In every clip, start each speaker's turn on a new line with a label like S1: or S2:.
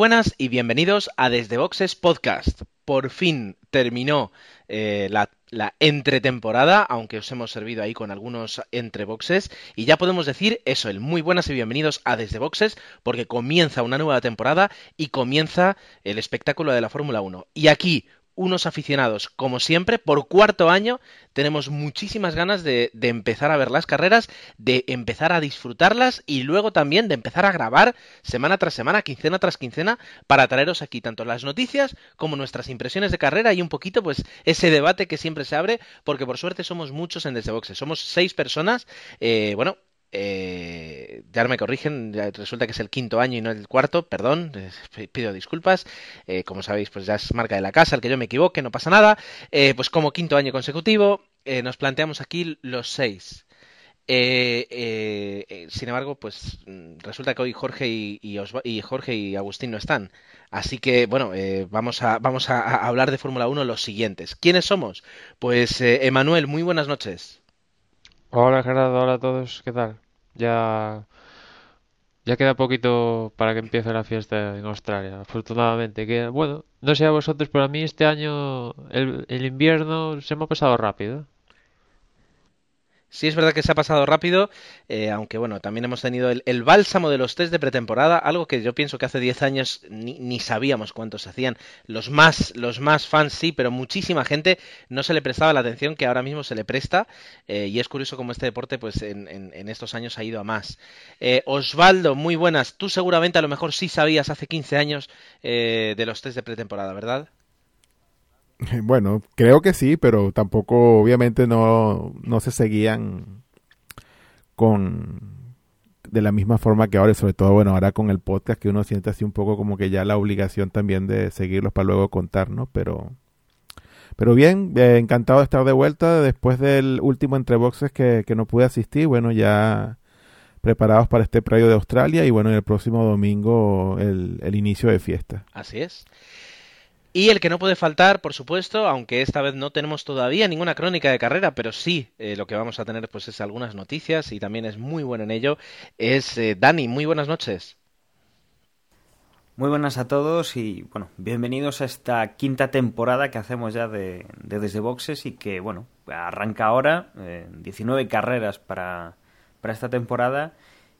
S1: buenas y bienvenidos a Desde Boxes Podcast. Por fin terminó eh, la, la entretemporada, aunque os hemos servido ahí con algunos entreboxes. Y ya podemos decir eso, el muy buenas y bienvenidos a Desde Boxes, porque comienza una nueva temporada y comienza el espectáculo de la Fórmula 1. Y aquí, unos aficionados, como siempre, por cuarto año, tenemos muchísimas ganas de, empezar a ver las carreras, de empezar a disfrutarlas y luego también de empezar a grabar semana tras semana, quincena tras quincena, para traeros aquí tanto las noticias como nuestras impresiones de carrera y un poquito, pues, ese debate que siempre se abre, porque por suerte somos muchos en Desde Boxes. Somos seis personas, eh, bueno, eh, ya me corrigen, resulta que es el quinto año y no el cuarto, perdón, eh, pido disculpas, eh, como sabéis pues ya es marca de la casa, el que yo me equivoque, no pasa nada, eh, pues como quinto año consecutivo nos planteamos aquí los seis. Sin embargo, pues resulta que hoy Jorge y, Osva y, Jorge y Agustín no están. Así que, bueno, vamos, a, vamos a, a hablar de Fórmula 1 los siguientes. ¿Quiénes somos? Pues Emanuel, muy buenas noches.
S2: Hola Gerardo, hola a todos, ¿qué tal? Ya, ya queda poquito para que empiece la fiesta en Australia, afortunadamente. Que, bueno, no sé a vosotros, pero a mí este año el, el invierno se me ha pasado rápido.
S1: Sí, es verdad que se ha pasado rápido, eh, aunque bueno, también hemos tenido el, el, bálsamo de los test de pretemporada, algo que yo pienso que hace 10 años ni, ni, sabíamos cuántos hacían. Los más, los más fans sí, pero muchísima gente no se le prestaba la atención que ahora mismo se le presta, eh, y es curioso cómo este deporte pues en, en, en estos años ha ido a más. Eh, Osvaldo, muy buenas. Tú seguramente a lo mejor sí sabías hace 15 años eh, de los test de pretemporada, ¿verdad?
S3: Bueno, creo que sí, pero tampoco, obviamente, no, no se seguían con de la misma forma que ahora, y sobre todo, bueno, ahora con el podcast que uno siente así un poco como que ya la obligación también de seguirlos para luego contar, ¿no? Pero, pero bien, eh, encantado de estar de vuelta después del último entre boxes que, que no pude asistir, bueno, ya preparados para este predio de Australia y bueno, el próximo domingo el, el inicio de fiesta.
S1: Así es. Y el que no puede faltar, por supuesto, aunque esta vez no tenemos todavía ninguna crónica de carrera, pero sí eh, lo que vamos a tener pues es algunas noticias y también es muy bueno en ello, es eh, Dani. Muy buenas noches.
S4: Muy buenas a todos y bueno, bienvenidos a esta quinta temporada que hacemos ya de, de Desde Boxes y que bueno, arranca ahora, eh, 19 carreras para, para esta temporada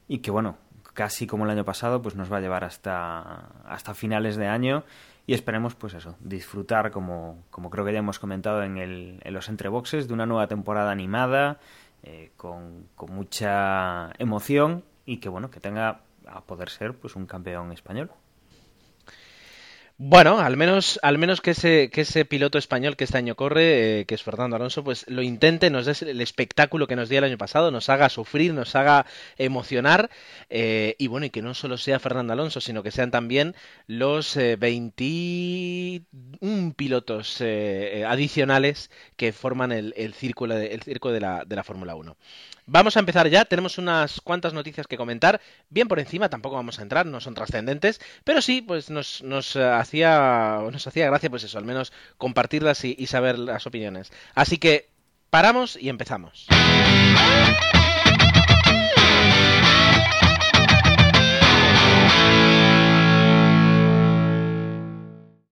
S4: y que bueno, casi como el año pasado, pues nos va a llevar hasta, hasta finales de año y esperemos pues eso, disfrutar como, como creo que ya hemos comentado en, el, en los entreboxes de una nueva temporada animada eh, con, con, mucha emoción y que bueno, que tenga a poder ser pues un campeón español.
S1: Bueno, al menos, al menos que ese, que ese piloto español que este año corre, eh, que es Fernando Alonso, pues lo intente, nos dé el espectáculo que nos dio el año pasado, nos haga sufrir, nos haga emocionar, eh, y bueno, y que no solo sea Fernando Alonso, sino que sean también los eh, 21 pilotos eh, adicionales que forman el, el círculo de, circo de la, de la Fórmula 1. Vamos a empezar ya, tenemos unas cuantas noticias que comentar, bien por encima, tampoco vamos a entrar, no son trascendentes, pero sí, pues nos, nos, nos hacía gracia, pues eso, al menos compartirlas y, y saber las opiniones. Así que paramos y empezamos.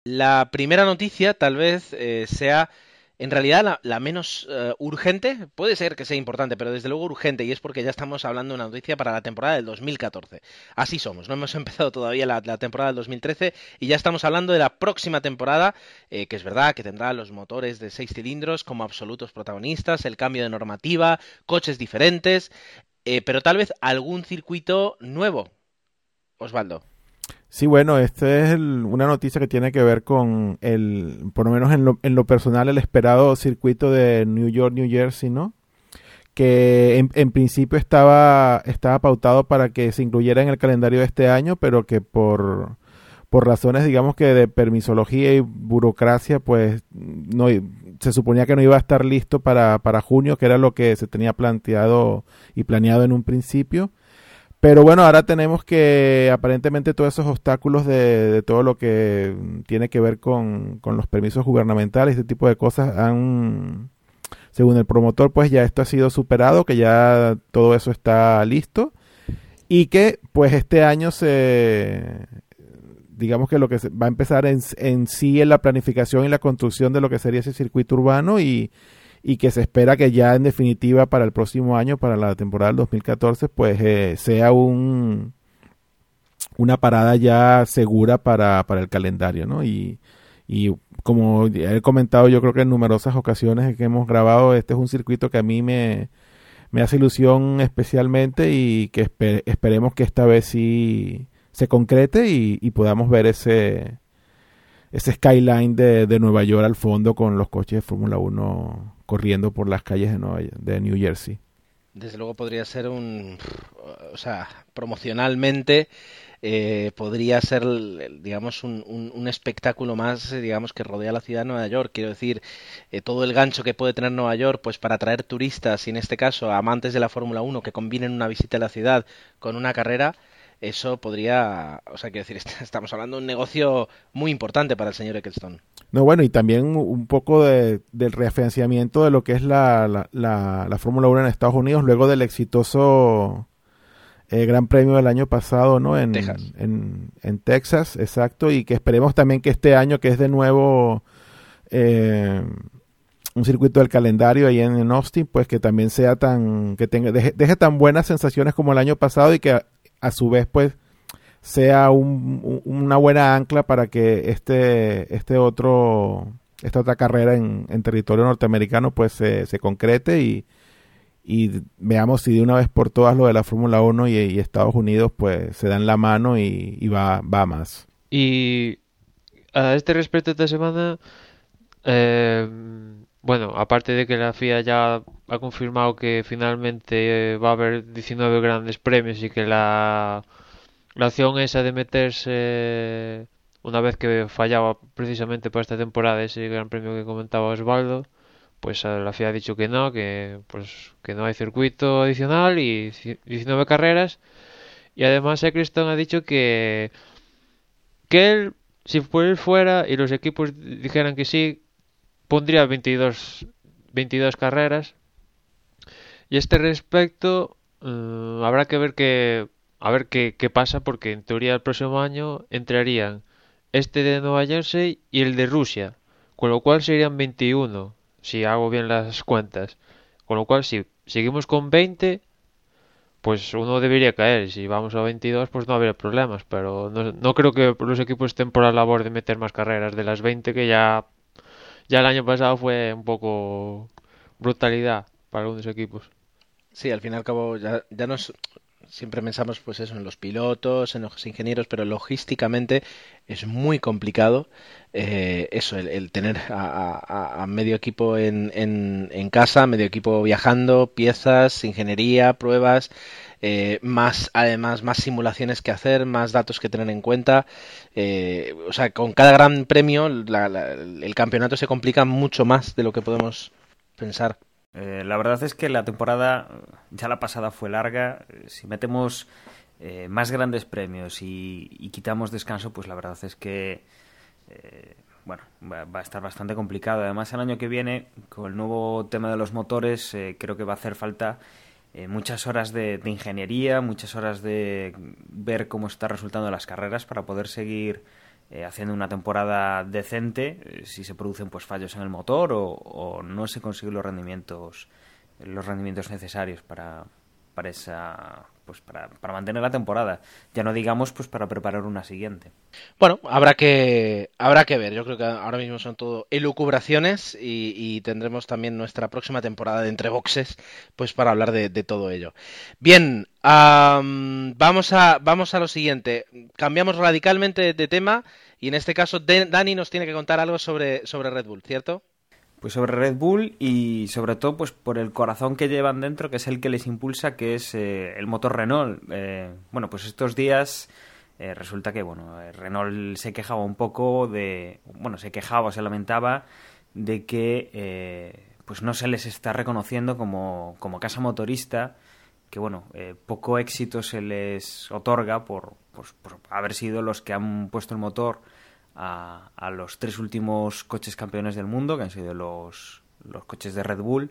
S1: La primera noticia tal vez eh, sea en realidad la, menos uh, urgente, puede ser que sea importante, pero desde luego urgente, y es porque ya estamos hablando de una noticia para la temporada del 2014. Así somos, no hemos empezado todavía la, la temporada del 2013 y ya estamos hablando de la próxima temporada, eh, que es verdad que tendrá los motores de seis cilindros como absolutos protagonistas, el cambio de normativa, coches diferentes, eh, pero tal vez algún circuito nuevo. Osvaldo.
S3: Sí, bueno, esta es el, una noticia que tiene que ver con el, por lo menos en lo, en lo, personal, el esperado circuito de New York, New Jersey, ¿no? Que en, principio estaba, estaba pautado para que se incluyera en el calendario de este año, pero que por, por razones, digamos que de permisología y burocracia, pues no se suponía que no iba a estar listo para, para junio, que era lo que se tenía planteado y planeado en un principio. Pero bueno, ahora tenemos que aparentemente todos esos obstáculos de, todo lo que tiene que ver con, con, los permisos gubernamentales, este tipo de cosas han, según el promotor, pues ya esto ha sido superado, que ya todo eso está listo. Y que pues este año se digamos que lo que va a empezar en, en sí en la planificación y la construcción de lo que sería ese circuito urbano y, que se espera que ya en definitiva para el próximo año, para la temporada del 2014, pues eh, sea un una parada ya segura para, para el calendario, ¿no? Y, y como he comentado yo creo que en numerosas ocasiones que hemos grabado, este es un circuito que a mí me, me hace ilusión especialmente y que esperemos que esta vez sí se concrete y, podamos ver ese, ese skyline de, de, Nueva York al fondo con los coches de Fórmula 1 corriendo por las calles de, Nueva, de New Jersey.
S1: Desde luego podría ser un, o sea, promocionalmente eh, podría ser, digamos, un, espectáculo más, digamos, que rodea la ciudad de Nueva York. Quiero decir, eh, todo el gancho que puede tener Nueva York, pues para atraer turistas y en este caso amantes de la Fórmula 1 que combinen una visita a la ciudad con una carrera, eso podría, o sea, quiero decir, estamos hablando de un negocio muy importante para el señor Eccleston.
S3: No, bueno, y también un poco de, del reafianciamiento de lo que es la, la, la, Fórmula 1 en Estados Unidos luego del exitoso eh, Gran Premio del año pasado, ¿no? En Texas. En, en, Texas, exacto, y que esperemos también que este año, que es de nuevo eh, un circuito del calendario ahí en, Austin, pues que también sea tan, que tenga, deje, deje tan buenas sensaciones como el año pasado y que a su vez pues sea una buena ancla para que este, este otro, esta otra carrera en, territorio norteamericano pues se, se concrete y, y, veamos si de una vez por todas lo de la Fórmula 1 y, Estados Unidos pues se dan la mano y, va, va más.
S2: Y a este respecto esta semana, eh, bueno, aparte de que la FIA ya ha confirmado que finalmente va a haber 19 grandes premios y que la, la opción esa de meterse una vez que fallaba precisamente para esta temporada ese gran premio que comentaba Osvaldo, pues la FIA ha dicho que no, que pues que no hay circuito adicional y 19 carreras. Y además Eccleston ha dicho que que él si él fuera y los equipos dijeran que sí pondría 22 22 carreras y este respecto eh, habrá que ver que a ver qué, qué pasa porque en teoría el próximo año entrarían este de Nueva Jersey y el de Rusia, con lo cual serían 21 si hago bien las cuentas. Con lo cual si seguimos con 20 pues uno debería caer. Si vamos a 22, pues no habría problemas. Pero no, no, creo que los equipos estén por la labor de meter más carreras de las 20 que ya, ya el año pasado fue un poco brutalidad para algunos equipos.
S1: Sí, al fin y al cabo ya, ya nos siempre pensamos pues eso en los pilotos, en los ingenieros, pero logísticamente es muy complicado eh, eso, el, tener a, medio equipo en, en, casa, medio equipo viajando, piezas, ingeniería, pruebas, eh, más además más simulaciones que hacer, más datos que tener en cuenta. Eh, o sea, con cada gran premio el campeonato se complica mucho más de lo que podemos pensar.
S4: Eh, la verdad es que la temporada, ya la pasada fue larga. Si metemos eh, más grandes premios y, quitamos descanso, pues la verdad es que eh, bueno, va, a estar bastante complicado. Además, el año que viene, con el nuevo tema de los motores, creo que va a hacer falta muchas horas de, de, ingeniería, muchas horas de ver cómo está resultando las carreras para poder seguir eh, haciendo una temporada decente eh, si se producen pues fallos en el motor o, no se consiguen los rendimientos los rendimientos necesarios para, para esa pues para, para, mantener la temporada. Ya no digamos pues para preparar una siguiente.
S1: Bueno habrá que habrá que ver. Yo creo que ahora mismo son todo elucubraciones y, tendremos también nuestra próxima temporada de entre boxes pues para hablar de, todo ello. Bien vamos a vamos a lo siguiente. Cambiamos radicalmente de tema y en este caso, Dani nos tiene que contar algo sobre, sobre Red Bull, ¿cierto?
S4: Pues sobre Red Bull y sobre todo pues por el corazón que llevan dentro, que es el que les impulsa, que es eh, el motor Renault. Eh, bueno, pues estos días eh, resulta que bueno, Renault se quejaba un poco de, bueno, se quejaba, se lamentaba de que pues no se les está reconociendo como, como casa motorista, que bueno, poco éxito se les otorga por, pues, por haber sido los que han puesto el motor a, los tres últimos coches campeones del mundo, que han sido los, los coches de Red Bull,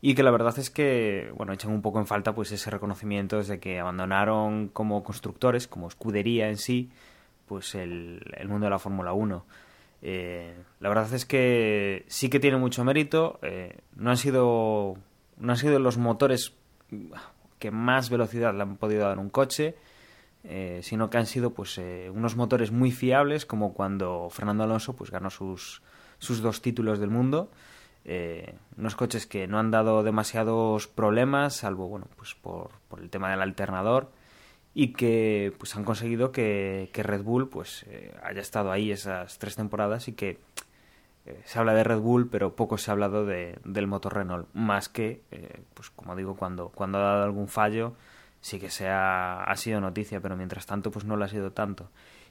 S4: y que la verdad es que, bueno, echan un poco en falta pues ese reconocimiento desde que abandonaron como constructores, como escudería en sí, pues el, el mundo de la Fórmula 1. Eh, la verdad es que sí que tiene mucho mérito, eh, no han sido no han sido los motores que más velocidad le han podido dar un coche, eh, sino que han sido pues eh, unos motores muy fiables como cuando Fernando Alonso pues ganó sus, sus dos títulos del mundo. Eh, unos coches que no han dado demasiados problemas salvo bueno pues por, por el tema del alternador y que pues han conseguido que, que Red Bull pues haya estado ahí esas tres temporadas y que se habla de Red Bull pero poco se ha hablado de, del motor Renault. Más que pues como digo cuando cuando ha dado algún fallo sí que se ha, sido noticia, pero mientras tanto pues no lo ha sido tanto.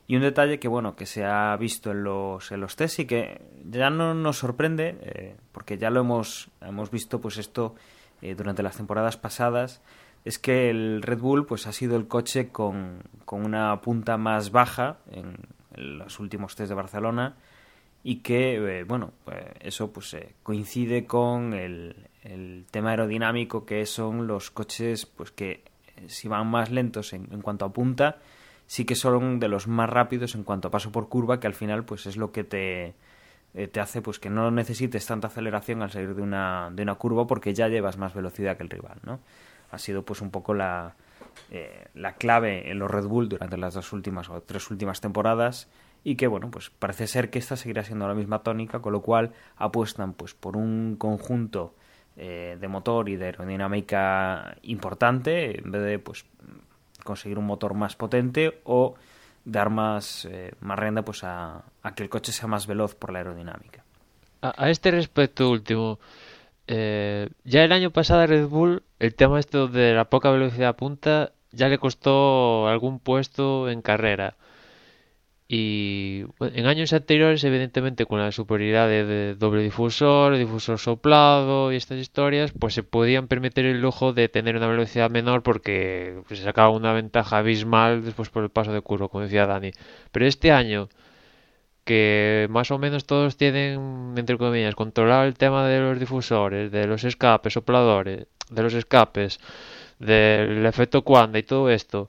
S4: Y un detalle que bueno, que se ha visto en los, en los test y que ya no nos sorprende, eh, porque ya lo hemos, hemos visto pues esto eh, durante las temporadas pasadas, es que el Red Bull pues ha sido el coche con, con una punta más baja en, los últimos test de Barcelona y que eh, bueno pues eso pues coincide con el, el tema aerodinámico que son los coches pues que si van más lentos en, cuanto a punta, sí que son de los más rápidos en cuanto a paso por curva, que al final pues es lo que te, eh, te hace pues que no necesites tanta aceleración al salir de una, de una curva porque ya llevas más velocidad que el rival, ¿no? Ha sido pues un poco la, eh, la clave en los Red Bull durante las dos últimas o tres últimas temporadas y que bueno pues parece ser que esta seguirá siendo la misma tónica con lo cual apuestan pues por un conjunto eh, de motor y de aerodinámica importante en vez de pues conseguir un motor más potente o dar más, eh, más rienda pues a, que el coche sea más veloz por la aerodinámica.
S2: A, este respecto último, eh, ya el año pasado a Red Bull el tema esto de la poca velocidad punta ya le costó algún puesto en carrera. Y en años anteriores, evidentemente, con la superioridad de, doble difusor, difusor soplado y estas historias, pues se podían permitir el lujo de tener una velocidad menor porque pues, se sacaba una ventaja abismal después por el paso de curva, como decía Dani. Pero este año, que más o menos todos tienen, entre comillas, controlado el tema de los difusores, de los escapes, sopladores, de los escapes, del efecto cuanda y todo esto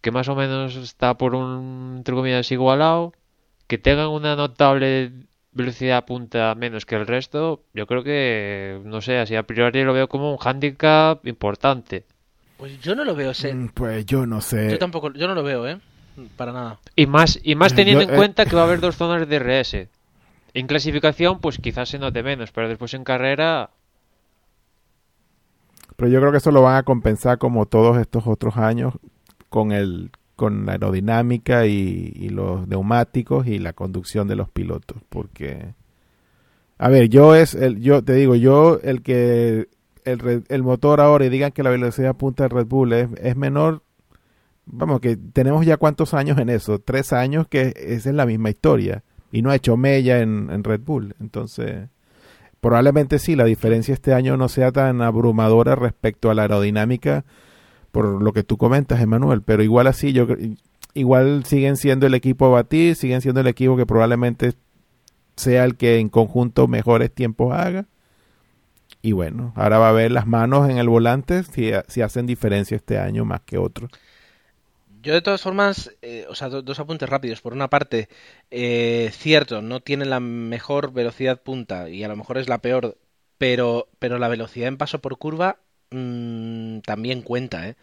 S2: que más o menos está por un, entre comillas, igualado, que tengan una notable velocidad punta menos que el resto, yo creo que, no sé, así a priori lo veo como un handicap importante.
S1: Pues yo no lo veo, sé.
S3: Mm, pues yo no sé.
S1: Yo tampoco, yo no lo veo, ¿eh? Para nada.
S2: Y más, y más teniendo en eh, cuenta que va a haber dos zonas de RS. En clasificación, pues quizás se note menos, pero después en carrera...
S3: Pero yo creo que eso lo van a compensar como todos estos otros años con el con la aerodinámica y, los neumáticos y la conducción de los pilotos porque a ver yo es el yo te digo yo el que el, el motor ahora y digan que la velocidad punta del Red Bull es, es menor vamos que tenemos ya cuántos años en eso tres años que esa es la misma historia y no ha hecho mella en, en Red Bull. Entonces probablemente sí la diferencia este año no sea tan abrumadora respecto a la aerodinámica por lo que tú comentas, Emanuel, pero igual así, yo igual siguen siendo el equipo a batir, siguen siendo el equipo que probablemente sea el que en conjunto mejores tiempos haga. Y bueno, ahora va a ver las manos en el volante si, si hacen diferencia este año más que otro.
S1: Yo de todas formas, eh, o sea, dos apuntes rápidos. Por una parte, eh, cierto, no tiene la mejor velocidad punta y a lo mejor es la peor, pero, pero la velocidad en paso por curva Mm, también cuenta, ¿eh?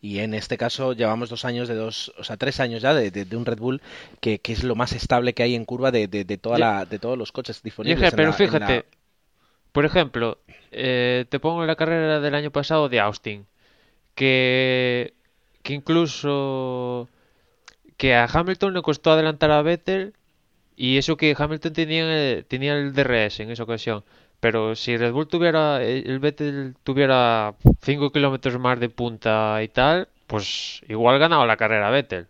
S1: Y en este caso llevamos dos años de dos, o sea, tres años ya de, de, un Red Bull que, que, es lo más estable que hay en curva de, de, toda la, de todos los coches disponibles.
S2: pero fíjate, por ejemplo, eh, te pongo la carrera del año pasado de Austin, que, que incluso que a Hamilton le costó adelantar a Vettel y eso que Hamilton tenía, tenía el DRS en esa ocasión. Pero si Red Bull tuviera, el Vettel tuviera 5 kilómetros más de punta y tal, pues igual ganaba la carrera Vettel.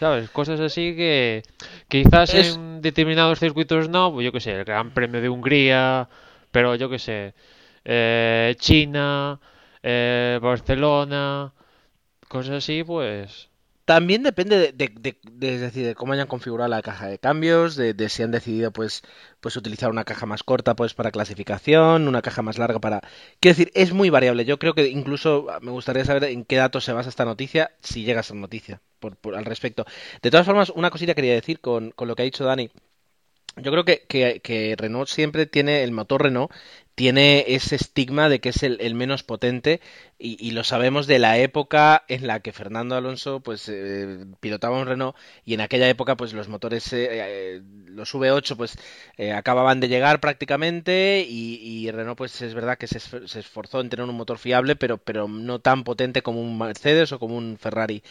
S2: ¿Sabes? Cosas así que quizás
S1: Es-
S2: en determinados circuitos no, pues yo qué sé, el Gran Premio de Hungría, pero yo qué sé, eh, China, eh, Barcelona, cosas así, pues...
S1: También depende de, de- de- de- decir, de cómo hayan configurado la caja de cambios, de, de si han decidido pues, pues utilizar una caja más corta pues para clasificación, una caja más larga para... Quiero decir, es muy variable. Yo creo que incluso ah, me gustaría saber en qué datos se basa esta noticia, si llega a ser noticia por, por- al respecto. De todas formas, una cosita quería decir con, con lo que ha dicho Dani. Yo creo que, que- Renault siempre tiene, el motor Renault tiene ese estigma de que es el, el menos potente y, lo sabemos de la época en la que Fernando Alonso pues eh, pilotaba un Renault y en aquella época pues los motores, eh, eh, los V8 pues eh, acababan de llegar prácticamente y, Renault pues es verdad que se, se esforzó en tener un motor fiable pero, pero no tan potente como un Mercedes o como un Ferrari.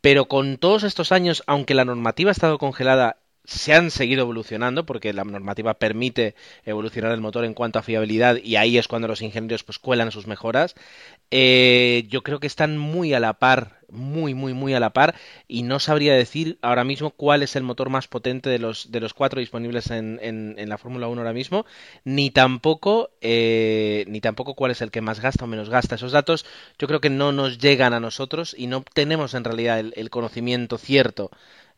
S1: Pero con todos estos años, aunque la normativa ha estado congelada, se han seguido evolucionando porque la normativa permite evolucionar el motor en cuanto a fiabilidad y ahí es cuando los ingenieros pues cuelan sus mejoras. Eh, yo creo que están muy a la par, muy, muy, muy a la par y no sabría decir ahora mismo cuál es el motor más potente de los, de los cuatro disponibles en, en- en la Fórmula 1 ahora mismo, ni tampoco, eh, ni tampoco cuál es el que más gasta o menos gasta. Esos datos yo creo que no nos llegan a nosotros y no tenemos en realidad el, el conocimiento cierto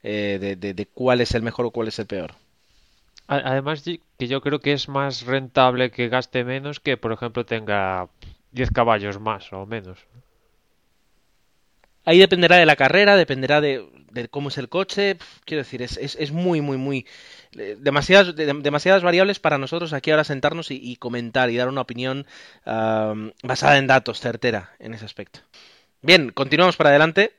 S1: eh, de, de- de cuál es el mejor o cuál es el peor.
S2: Además, que yo creo que es más rentable que gaste menos que, por ejemplo, tenga 10 caballos más o menos.
S1: Ahí dependerá de la carrera, dependerá de, de cómo es el coche. Quiero decir, es, es, es muy, muy, muy. eh, Demasiadas, de- demasiadas variables para nosotros aquí ahora sentarnos y, y comentar y dar una opinión am, basada en datos, certera en ese aspecto. Bien, continuamos para adelante.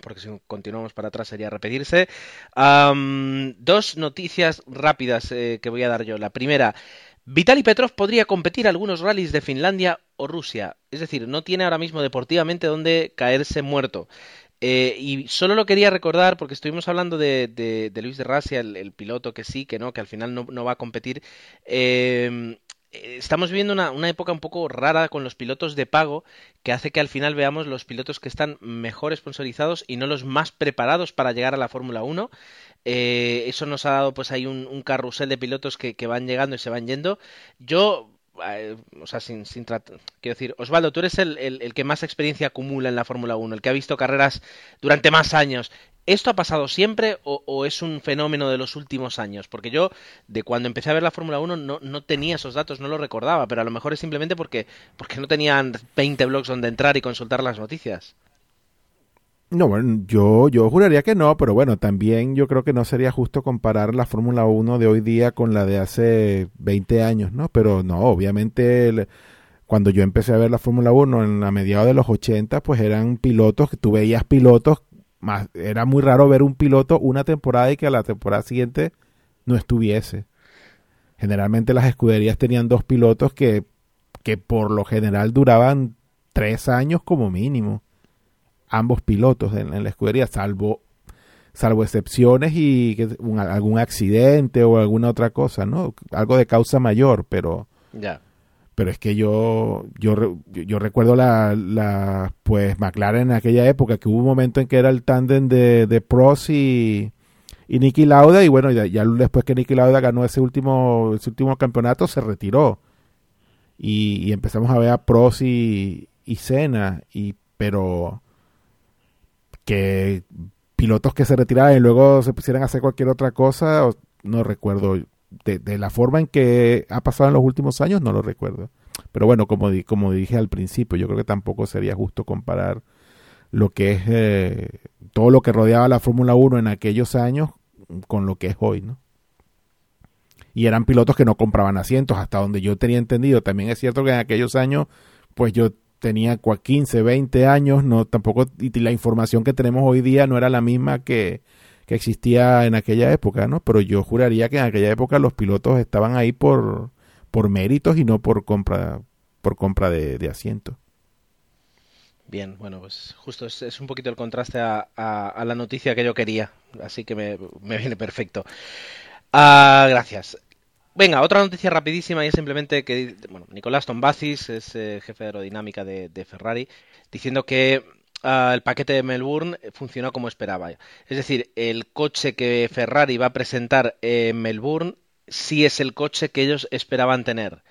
S1: Porque si continuamos para atrás sería repetirse. Dos noticias rápidas eh, que voy a dar yo. La primera, Vitaly Petrov podría competir algunos rallies de Finlandia o Rusia. Es decir, no tiene ahora mismo deportivamente donde caerse muerto. Eh, y solo lo quería recordar porque estuvimos hablando de, Luis de Rasia, el, piloto que sí, que no, que al final no, va a competir. Eh, estamos viviendo una, una época un poco rara con los pilotos de pago que hace que al final veamos los pilotos que están mejor sponsorizados y no los más preparados para llegar a la Fórmula 1. Eh, eso nos ha dado pues ahí un, carrusel de pilotos que, van llegando y se van yendo. Yo, eh, o sea, sin, sin trat- quiero decir, Osvaldo, tú eres el, el- que más experiencia acumula en la Fórmula 1, el que ha visto carreras durante más años. ¿Esto ha pasado siempre o, o es un fenómeno de los últimos años? Porque yo, de cuando empecé a ver la Fórmula 1, no, no tenía esos datos, no los recordaba, pero a lo mejor es simplemente porque, porque no tenían 20 blogs donde entrar y consultar las noticias.
S3: No, bueno, yo, yo juraría que no, pero bueno, también yo creo que no sería justo comparar la Fórmula 1 de hoy día con la de hace 20 años, ¿no? Pero no, obviamente cuando yo empecé a ver la Fórmula 1 en la mediados de los 80, pues eran pilotos, que tú veías pilotos, era muy raro ver un piloto una temporada y que a la temporada siguiente no estuviese. Generalmente las escuderías tenían dos pilotos que, que por lo general duraban tres años como mínimo ambos pilotos en, en la escudería, salvo salvo excepciones y que un- algún accidente o alguna otra cosa, ¿no? Algo de causa mayor, pero
S1: Ya.
S3: pero es que yo yo, yo, yo recuerdo la, la pues McLaren en aquella época que hubo un momento en que era el tándem de, de Prost y y Nicky Lauda y bueno ya, ya después que Nicky Lauda ganó ese último ese último campeonato se retiró y, y empezamos a ver a Prost y, y Senna y pero que pilotos que se retiraran y luego se pusieran a hacer cualquier otra cosa, no recuerdo. De, la forma en que ha pasado en los últimos años, no lo recuerdo. Pero bueno, como, como dije al principio, yo creo que tampoco sería justo comparar lo que es eh, todo lo que rodeaba la Fórmula 1 en aquellos años con lo que es hoy, ¿no? Y eran pilotos que no compraban asientos, hasta donde yo tenía entendido. También es cierto que en aquellos años, pues yo tenía cua- 15, 20 años, no tampoco y la información que tenemos hoy día no era la misma que, que existía en aquella época, ¿no? Pero yo juraría que en aquella época los pilotos estaban ahí por por méritos y no por compra por compra de, de asientos.
S1: Bien, bueno, pues justo es, es un poquito el contraste a la noticia que yo quería, así que me, me viene perfecto. Ah, gracias. Venga, otra noticia rapidísima y es simplemente que, bueno, Nicolás Tombazis es eh, jefe de aerodinámica de, de Ferrari, diciendo que ah, el paquete de Melbourne funcionó como esperaba. Es decir, el coche que Ferrari va a presentar en Melbourne sí es el coche que ellos esperaban tener.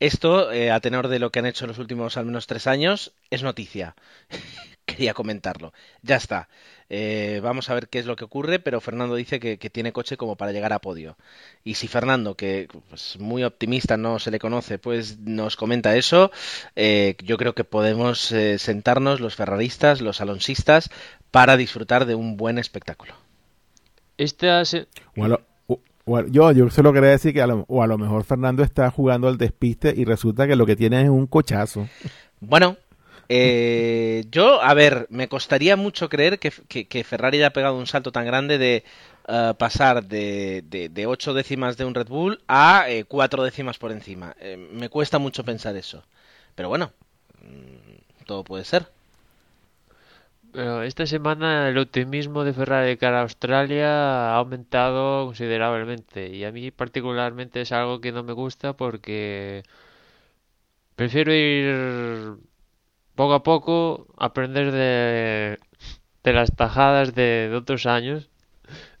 S1: Esto, eh, a tenor de lo que han hecho en los últimos al menos tres años, es noticia. Quería comentarlo. Ya está. Eh, vamos a ver qué es lo que ocurre, pero Fernando dice que, tiene coche como para llegar a podio. Y si Fernando, que pues, muy optimista no se le conoce, pues nos comenta eso, eh, yo creo que podemos sentarnos los ferraristas, los alonsistas, para disfrutar de un buen espectáculo.
S2: Este hace
S3: yo, yo solo quería decir que a lo, o a lo mejor Fernando está jugando al despiste y resulta que lo que tiene es un cochazo.
S1: Bueno, eh, yo, a ver, me costaría mucho creer que, Ferrari haya pegado un salto tan grande de eh, pasar de, 8 décimas de un Red Bull a eh, 4 décimas por encima. Eh, me cuesta mucho pensar eso. Pero bueno, mm, todo puede ser.
S2: Pero esta semana el optimismo de Ferrari de cara a Australia ha aumentado considerablemente y a mí particularmente es algo que no me gusta porque prefiero ir poco a poco, aprender de, las tajadas de, de otros años,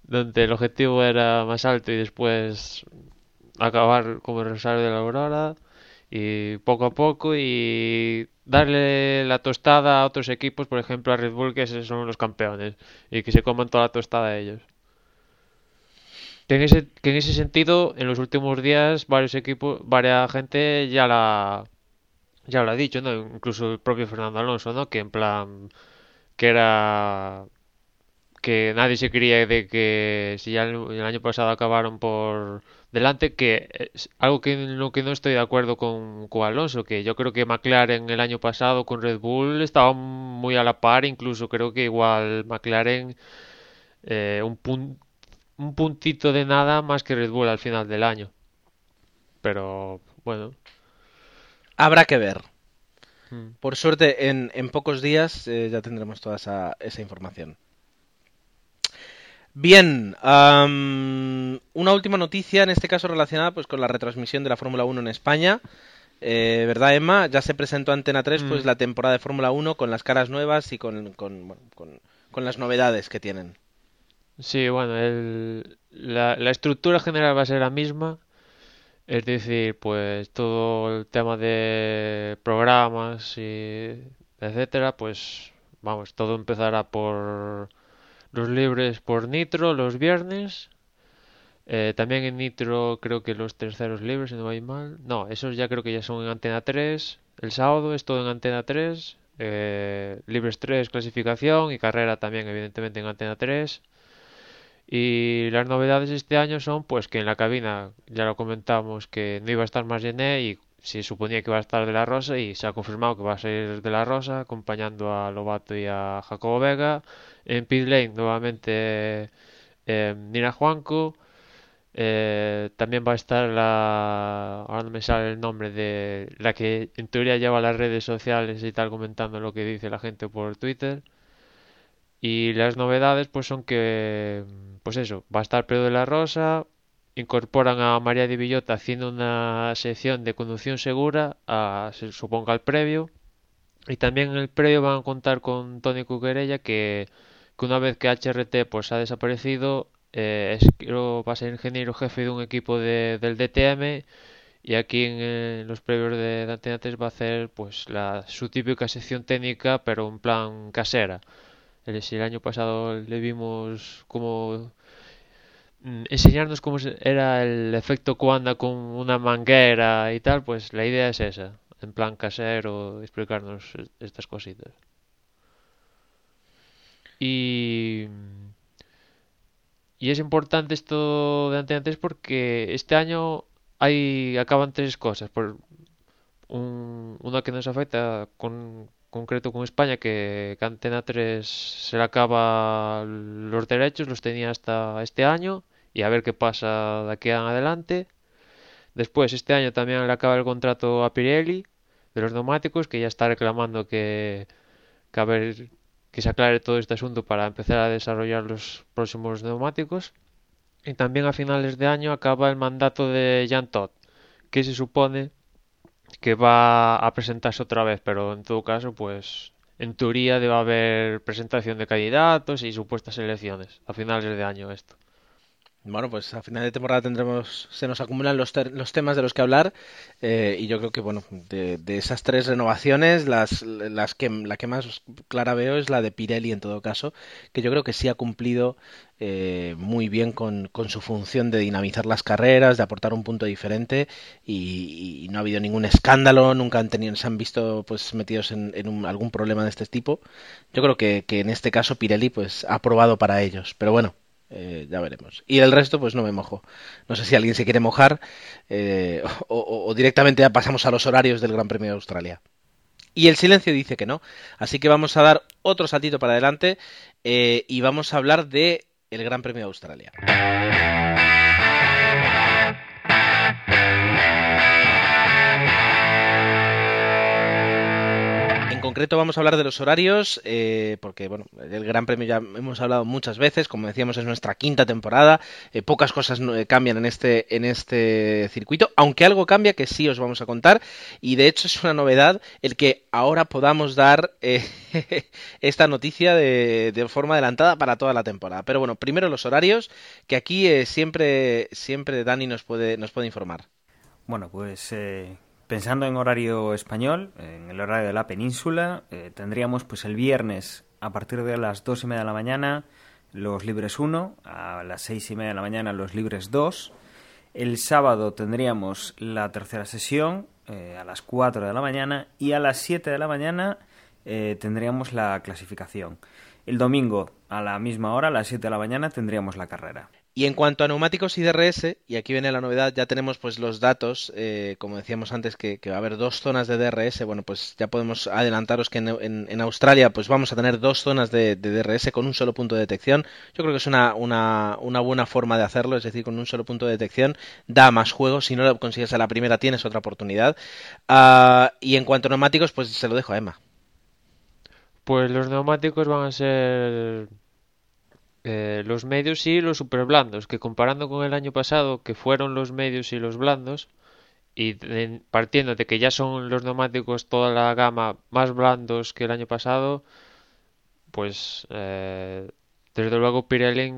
S2: donde el objetivo era más alto y después acabar como el Rosario de la Aurora y poco a poco y darle la tostada a otros equipos, por ejemplo a Red Bull, que son los campeones, y que se coman toda la tostada a ellos. Que en ese, que en ese sentido, en los últimos días, varios equipos, varias gente ya la ya lo ha dicho, ¿no? Incluso el propio Fernando Alonso, ¿no? Que en plan que era que nadie se quería de que si ya el, año pasado acabaron por delante, que es algo que lo que no estoy de acuerdo con, con, Alonso, que yo creo que McLaren el año pasado con Red Bull estaba muy a la par, incluso creo que igual McLaren eh, un, un puntito de nada más que Red Bull al final del año. Pero bueno.
S1: Habrá que ver. Hmm. Por suerte, en, en pocos días eh, ya tendremos toda esa, esa información. Bien, una última noticia, en este caso relacionada pues con la retransmisión de la Fórmula 1 en España. Eh, ¿Verdad, Emma? Ya se presentó Antena 3 pues mm. la temporada de Fórmula 1 con las caras nuevas y con, con, con, las novedades que tienen.
S2: Sí, bueno, la, la, estructura general va a ser la misma. Es decir, pues todo el tema de programas y etcétera, pues vamos, todo empezará por los libres por Nitro los viernes. Eh, también en Nitro creo que los terceros libres, si no hay mal. No, esos ya creo que ya son en Antena 3. El sábado es todo en Antena 3. Eh, libres 3, clasificación y carrera también, evidentemente, en Antena 3. Y las novedades este año son pues que en la cabina, ya lo comentamos, que no iba a estar más Gené y se suponía que iba a estar de la Rosa y se ha confirmado que va a ser de la Rosa, acompañando a Lobato y a Jacobo Vega. En pit lane nuevamente eh, Nina Juanco. Eh, también va a estar la. Ahora no me sale el nombre de la que en teoría lleva las redes sociales y tal comentando lo que dice la gente por Twitter. Y las novedades pues son que, pues eso, va a estar Pedro de la Rosa, incorporan a María de Villota haciendo una sección de conducción segura, a, se suponga al previo. Y también en el previo van a contar con Tony Cuquerella que que una vez que HRT pues ha desaparecido, eh, es, va a ser ingeniero jefe de un equipo de, del DTM y aquí en, los previos de, 3 va a hacer pues la, su típica sección técnica pero en plan casera. El, si el año pasado le vimos como mm, enseñarnos cómo era el efecto cuando con una manguera y tal, pues la idea es esa, en plan casero, explicarnos estas cositas. Y, es importante esto de Antena 3 porque este año hay acaban tres cosas. Por una que nos afecta con concreto con España, que, que Antena 3 se le acaba los derechos, los tenía hasta este año, y a ver qué pasa de aquí en adelante. Después, este año también le acaba el contrato a Pirelli de los neumáticos, que ya está reclamando que, que que se aclare todo este asunto para empezar a desarrollar los próximos neumáticos. Y también a finales de año acaba el mandato de Jan Todd, que se supone que va a presentarse otra vez, pero en todo caso, pues en teoría debe haber presentación de candidatos y supuestas elecciones a finales de año esto.
S1: Bueno, pues a final de temporada tendremos, se nos acumulan los, los temas de los que hablar eh, y yo creo que bueno, de, esas tres renovaciones, las, las que la que más clara veo es la de Pirelli en todo caso, que yo creo que sí ha cumplido eh, muy bien con, con, su función de dinamizar las carreras, de aportar un punto diferente y, no ha habido ningún escándalo, nunca han tenido, se han visto pues metidos en, en algún problema de este tipo. Yo creo que, que en este caso Pirelli pues ha probado para ellos, pero bueno eh, ya veremos. Y el resto, pues no me mojo. No sé si alguien se quiere mojar eh, o, directamente ya pasamos a los horarios del Gran Premio de Australia. Y el silencio dice que no. Así que vamos a dar otro saltito para adelante eh, y vamos a hablar de el Gran Premio de Australia. Concreto vamos a hablar de los horarios, eh, porque bueno, el Gran Premio ya hemos hablado muchas veces, como decíamos es nuestra quinta temporada, eh, pocas cosas eh, cambian en este, en este circuito, aunque algo cambia que sí os vamos a contar, y de hecho es una novedad el que ahora podamos dar esta noticia de, de, forma adelantada para toda la temporada. Pero bueno, primero los horarios, que aquí siempre, siempre Dani nos puede, nos puede informar.
S4: Bueno, pues Pensando en horario español, en el horario de la península, eh, tendríamos pues el viernes a partir de las dos y media de la mañana los libres 1, a las seis y media de la mañana los libres 2. El sábado tendríamos la tercera sesión eh, a las 4 de la mañana y a las 7 de la mañana eh, tendríamos la clasificación. El domingo a la misma hora, a las 7 de la mañana, tendríamos la carrera.
S1: Y en cuanto a neumáticos y DRS, y aquí viene la novedad, ya tenemos pues los datos, eh, como decíamos antes que, va a haber dos zonas de DRS, bueno pues ya podemos adelantaros que en, Australia pues vamos a tener dos zonas de, DRS con un solo punto de detección. Yo creo que es una, una, una, buena forma de hacerlo, es decir, con un solo punto de detección da más juego, si no lo consigues a la primera tienes otra oportunidad. Ah, y en cuanto a neumáticos pues se lo dejo a Emma.
S2: Pues los neumáticos van a ser eh, los medios y los super blandos, que comparando con el año pasado, que fueron los medios y los blandos, y partiendo de que ya son los neumáticos toda la gama más blandos que el año pasado, pues eh, desde luego Pirelli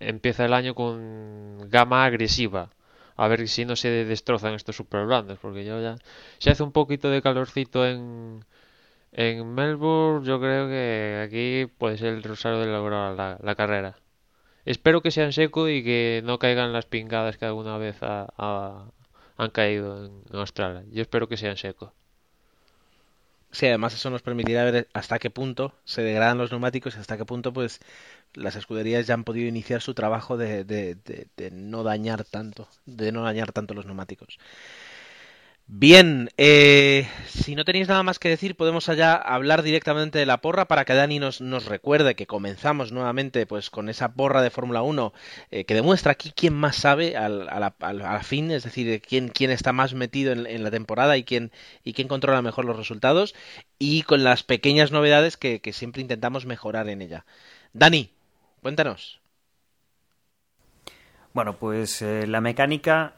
S2: empieza el año con gama agresiva. A ver si no se destrozan estos super blandos, porque ya se hace un poquito de calorcito en, en Melbourne yo creo que aquí puede ser el Rosario de lograr la, carrera. Espero que sean seco y que no caigan las pingadas que alguna vez han caído en, Australia. Yo espero que sean secos.
S1: Sí, además eso nos permitirá ver hasta qué punto se degradan los neumáticos y hasta qué punto pues las escuderías ya han podido iniciar su trabajo de, de no dañar tanto, de no dañar tanto los neumáticos. Bien, eh, si no tenéis nada más que decir, podemos allá hablar directamente de la porra para que Dani nos, recuerde que comenzamos nuevamente pues con esa porra de Fórmula 1 eh, que demuestra aquí quién más sabe al, fin, es decir, quién, quién está más metido en, la temporada y quién, y quién controla mejor los resultados y con las pequeñas novedades que, siempre intentamos mejorar en ella. Dani, cuéntanos.
S4: Bueno, pues eh, la mecánica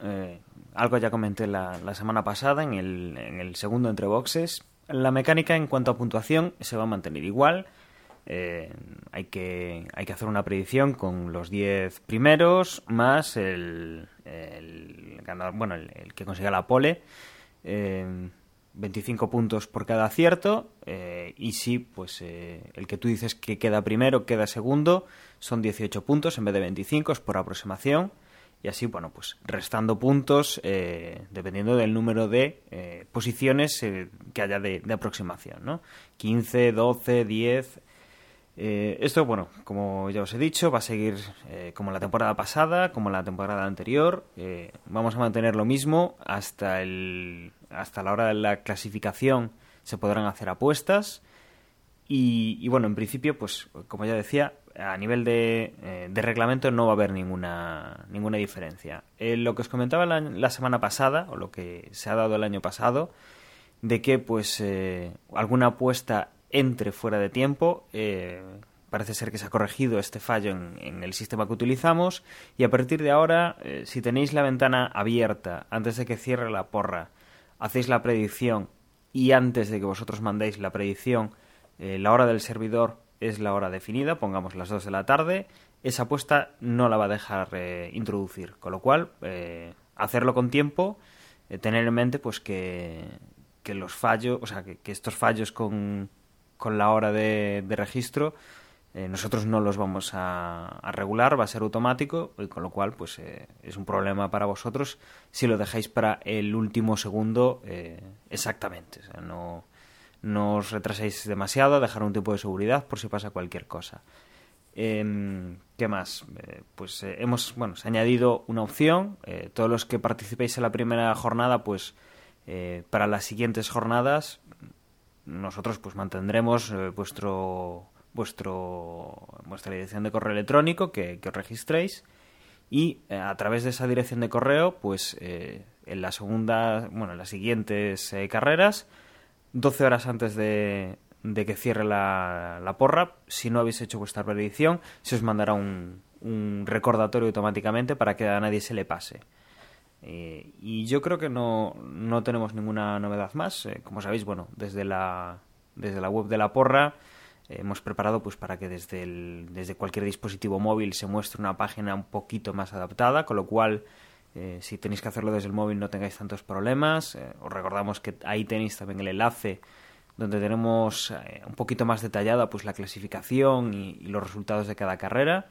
S4: algo ya comenté la, semana pasada en el, en el, segundo entre boxes. La mecánica en cuanto a puntuación se va a mantener igual. Eh, hay, que, hay que hacer una predicción con los 10 primeros más el, ganador, bueno, el, que consiga la pole. 25 eh, puntos por cada acierto eh, y si pues el que tú dices que queda primero queda segundo son 18 puntos en vez de 25 es por aproximación y así, bueno, pues restando puntos eh, dependiendo del número de eh, posiciones eh, que haya de, aproximación, ¿no? 15, 12, 10. esto, bueno, como ya os he dicho, va a seguir como la temporada pasada, como la temporada anterior. vamos a mantener lo mismo hasta, el, hasta la hora de la clasificación. Se podrán hacer apuestas. Y, y bueno, en principio, pues como ya decía, a nivel de, eh, de, reglamento no va a haber ninguna, ninguna diferencia. Eh, lo que os comentaba la, semana pasada, o lo que se ha dado el año pasado, de que pues eh, alguna apuesta entre fuera de tiempo, parece ser que se ha corregido este fallo en, el sistema que utilizamos, y a partir de ahora, si tenéis la ventana abierta antes de que cierre la porra, hacéis la predicción y antes de que vosotros mandéis la predicción, la hora del servidor es la hora definida, pongamos las 2 de la tarde, esa apuesta no la va a dejar eh, introducir, con lo cual eh, hacerlo con tiempo, tener en mente pues que, que los fallos, o sea, que, estos fallos con, con la hora de, registro eh, nosotros no los vamos a, regular, va a ser automático, y con lo cual pues eh, es un problema para vosotros si lo dejáis para el último segundo eh, exactamente. O sea, no, no os retraséis demasiado, dejar un tiempo de seguridad por si pasa cualquier cosa. Em, ¿Qué más? pues hemos, bueno, se ha añadido una opción. todos los que participéis en la primera jornada, pues para las siguientes jornadas nosotros pues mantendremos vuestro vuestro, vuestra dirección de correo electrónico que, os registréis y eh, a través de esa dirección de correo, pues eh, en la segunda, bueno, en las siguientes eh, carreras, 12 horas antes de, de que cierre la, la, porra, si no habéis hecho vuestra predicción, se os mandará un, un recordatorio automáticamente para que a nadie se le pase. y yo creo que no, no tenemos ninguna novedad más. como sabéis, bueno, desde la, desde la web de la porra hemos preparado pues para que desde, el, desde cualquier dispositivo móvil se muestre una página un poquito más adaptada, con lo cual eh, si tenéis que hacerlo desde el móvil no tengáis tantos problemas. Eh, os recordamos que ahí tenéis también el enlace donde tenemos eh, un poquito más detallada pues la clasificación y, los resultados de cada carrera.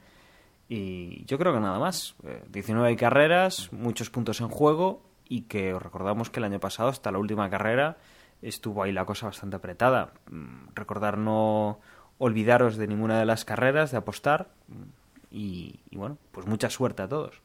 S4: Y yo creo que nada más. 19 carreras, muchos puntos en juego y que os recordamos que el año pasado hasta la última carrera estuvo ahí la cosa bastante apretada. Mm, recordar no olvidaros de ninguna de las carreras, de apostar. Y, y bueno, pues mucha suerte a todos.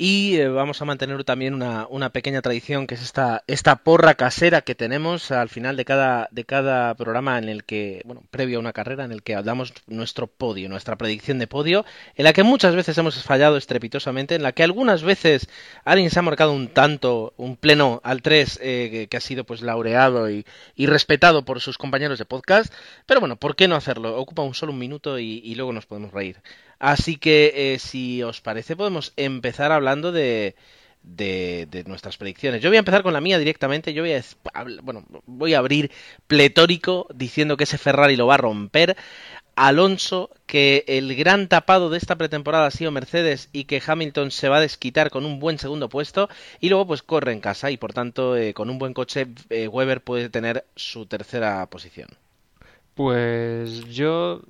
S1: Y eh, vamos a mantener también una, una, pequeña tradición que es esta, esta porra casera que tenemos al final de cada, de cada programa en el que, bueno, previo a una carrera, en el que damos nuestro podio, nuestra predicción de podio, en la que muchas veces hemos fallado estrepitosamente, en la que algunas veces alguien se ha marcado un tanto, un pleno al 3 eh, que, ha sido pues laureado y, y, respetado por sus compañeros de podcast. Pero bueno, ¿por qué no hacerlo? Ocupa un solo un minuto y, y luego nos podemos reír. Así que, eh, si os parece, podemos empezar hablando de, de, nuestras predicciones. Yo voy a empezar con la mía directamente. Yo voy a, bueno, voy a abrir pletórico diciendo que ese Ferrari lo va a romper. Alonso, que el gran tapado de esta pretemporada ha sido Mercedes y que Hamilton se va a desquitar con un buen segundo puesto y luego pues corre en casa y por tanto eh, con un buen coche eh, Weber puede tener su tercera posición.
S2: Pues yo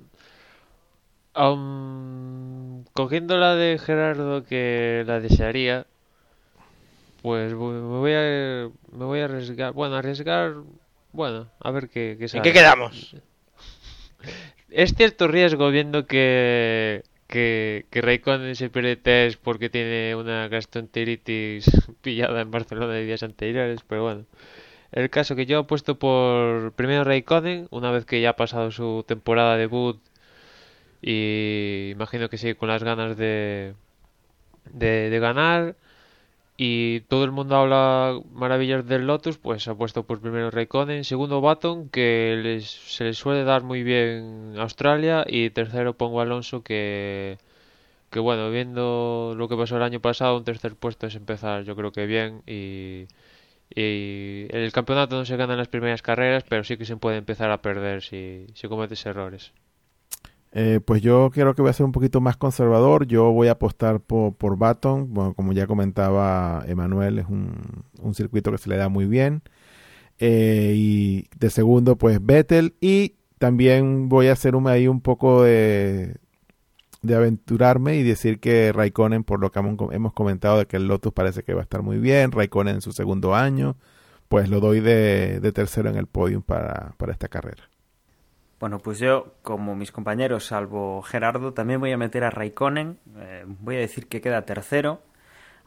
S2: cogiendo la de Gerardo que la desearía, pues me voy a me voy a arriesgar, bueno, arriesgar, bueno, a ver qué, qué
S1: ¿En qué quedamos?
S2: Es cierto riesgo viendo que que, que Raikkonen se pierde test porque tiene una gastroenteritis pillada en Barcelona de días anteriores, pero bueno. El caso que yo he puesto por primero Raikkonen, una vez que ya ha pasado su temporada de debut y imagino que sigue con las ganas de, de, ganar y todo el mundo habla maravillas del Lotus, pues ha puesto por primero Raikkonen, segundo Baton, que les, se les suele dar muy bien Australia, y tercero pongo Alonso, que, que bueno, viendo lo que pasó el año pasado, un tercer puesto es empezar yo creo que bien, y, y el campeonato no se gana en las primeras carreras, pero sí que se puede empezar a perder si, si cometes errores.
S3: Eh, pues yo creo que voy a ser un poquito más conservador. Yo voy a apostar por, por Baton. Bueno, como ya comentaba Emanuel, es un, un, circuito que se le da muy bien. Eh, y de segundo, pues Vettel. Y también voy a hacer un, ahí un poco de, de aventurarme y decir que Raikkonen, por lo que hemos comentado de que el Lotus parece que va a estar muy bien, Raikkonen en su segundo año, pues lo doy de, de tercero en el podium para, para esta carrera.
S4: Bueno, pues yo, como mis compañeros, salvo Gerardo, también voy a meter a Raikkonen. Eh, voy a decir que queda tercero.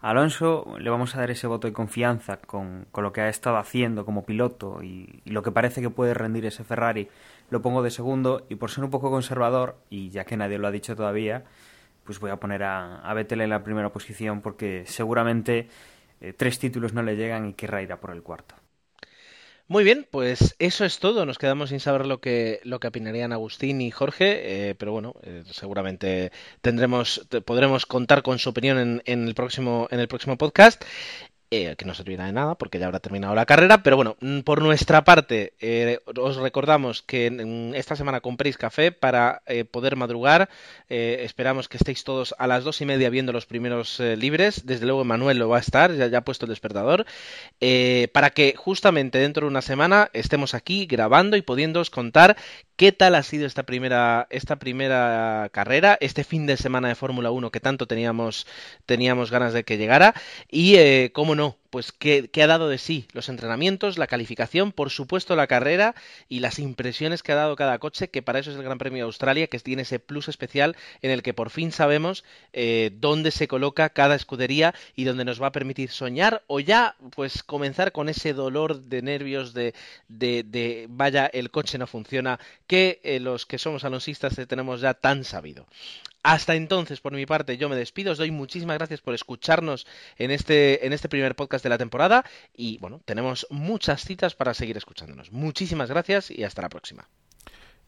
S4: Alonso le vamos a dar ese voto de confianza con, con lo que ha estado haciendo como piloto y, lo que parece que puede rendir ese Ferrari. Lo pongo de segundo y por ser un poco conservador, y ya que nadie lo ha dicho todavía, pues voy a poner a, a Vettel en la primera posición porque seguramente eh, tres títulos no le llegan y querrá ir a por el cuarto.
S1: Muy bien, pues eso es todo. Nos quedamos sin saber lo que, lo que opinarían Agustín y Jorge, eh, pero bueno, eh, seguramente tendremos, podremos contar con su opinión en, el próximo, en el próximo podcast. Eh, que no servirá de nada porque ya habrá terminado la carrera, pero bueno, mm, por nuestra parte, eh, os recordamos que esta semana compréis café para eh, poder madrugar, esperamos que estéis todos a las dos y media viendo los primeros libres, desde luego Manuel lo va a estar, ya, ya ha puesto el despertador, para que justamente dentro de una semana estemos aquí grabando y pudiéndoos contar qué tal ha sido esta primera, esta primera carrera, este fin de semana de Fórmula 1 que tanto teníamos, teníamos ganas de que llegara y cómo no pues qué, ha dado de sí los entrenamientos, la calificación, por supuesto la carrera y las impresiones que ha dado cada coche, que para eso es el Gran Premio de Australia, que tiene ese plus especial en el que por fin sabemos eh, dónde se coloca cada escudería y dónde nos va a permitir soñar o ya pues comenzar con ese dolor de nervios de, de, vaya, el coche no funciona, que eh, los que somos alonsistas tenemos ya tan sabido. Hasta entonces, por mi parte, yo me despido. Os doy muchísimas gracias por escucharnos en este, en este primer podcast de la temporada. Y bueno, tenemos muchas citas para seguir escuchándonos. Muchísimas gracias y hasta la próxima.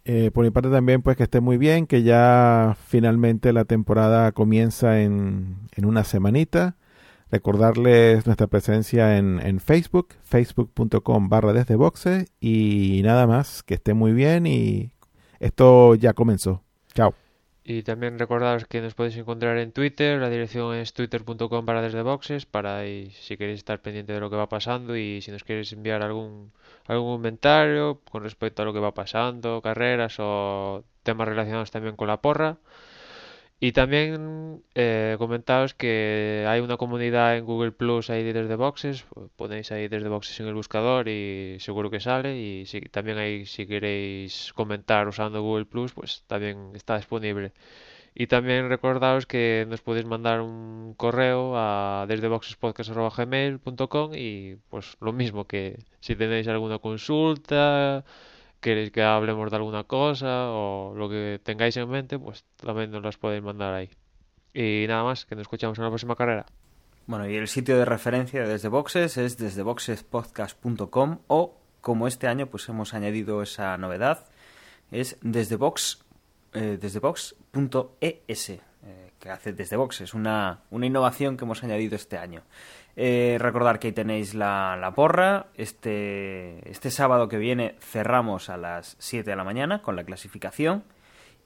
S3: Eh, por mi parte también, pues que esté muy bien, que ya finalmente la temporada comienza en, en una semanita. Recordarles nuestra presencia en, en Facebook, facebook.com barra desde boxe. Y nada más, que esté muy bien y esto ya comenzó. Chao.
S2: Y también recordaros que nos podéis encontrar en Twitter, la dirección es twitter.com para desde boxes, para ahí, si queréis estar pendiente de lo que va pasando y si nos queréis enviar algún, algún comentario con respecto a lo que va pasando, carreras o temas relacionados también con la porra. Y también eh, comentaos que hay una comunidad en Google Plus ahí desde Boxes, ponéis ahí desde Boxes en el buscador y seguro que sale. Y si, también ahí si queréis comentar usando Google Plus, pues también está disponible. Y también recordaos que nos podéis mandar un correo a desde boxespodcast.gmail.com y pues lo mismo que si tenéis alguna consulta queréis que hablemos de alguna cosa o lo que tengáis en mente, pues también nos las podéis mandar ahí. Y nada más, que nos escuchamos en la próxima carrera.
S4: Bueno, y el sitio de referencia desde Boxes es desde boxespodcast.com o, como este año pues hemos añadido esa novedad, es desde box, eh, desde box.es, eh, que hace desde Boxes, una, una innovación que hemos añadido este año. Eh, recordar que ahí tenéis la, la, porra. Este, este sábado que viene cerramos a las 7 de la mañana con la clasificación.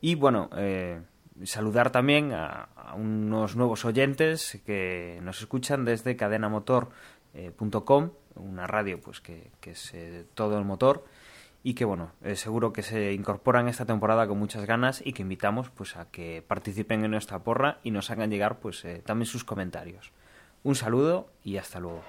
S4: Y bueno, eh, saludar también a, unos nuevos oyentes que nos escuchan desde cadenamotor.com, eh, una radio pues que, que es todo el motor y que bueno, seguro que se incorporan esta temporada con muchas ganas y que invitamos pues a que participen en nuestra porra y nos hagan llegar pues también sus comentarios. Un saludo y hasta luego.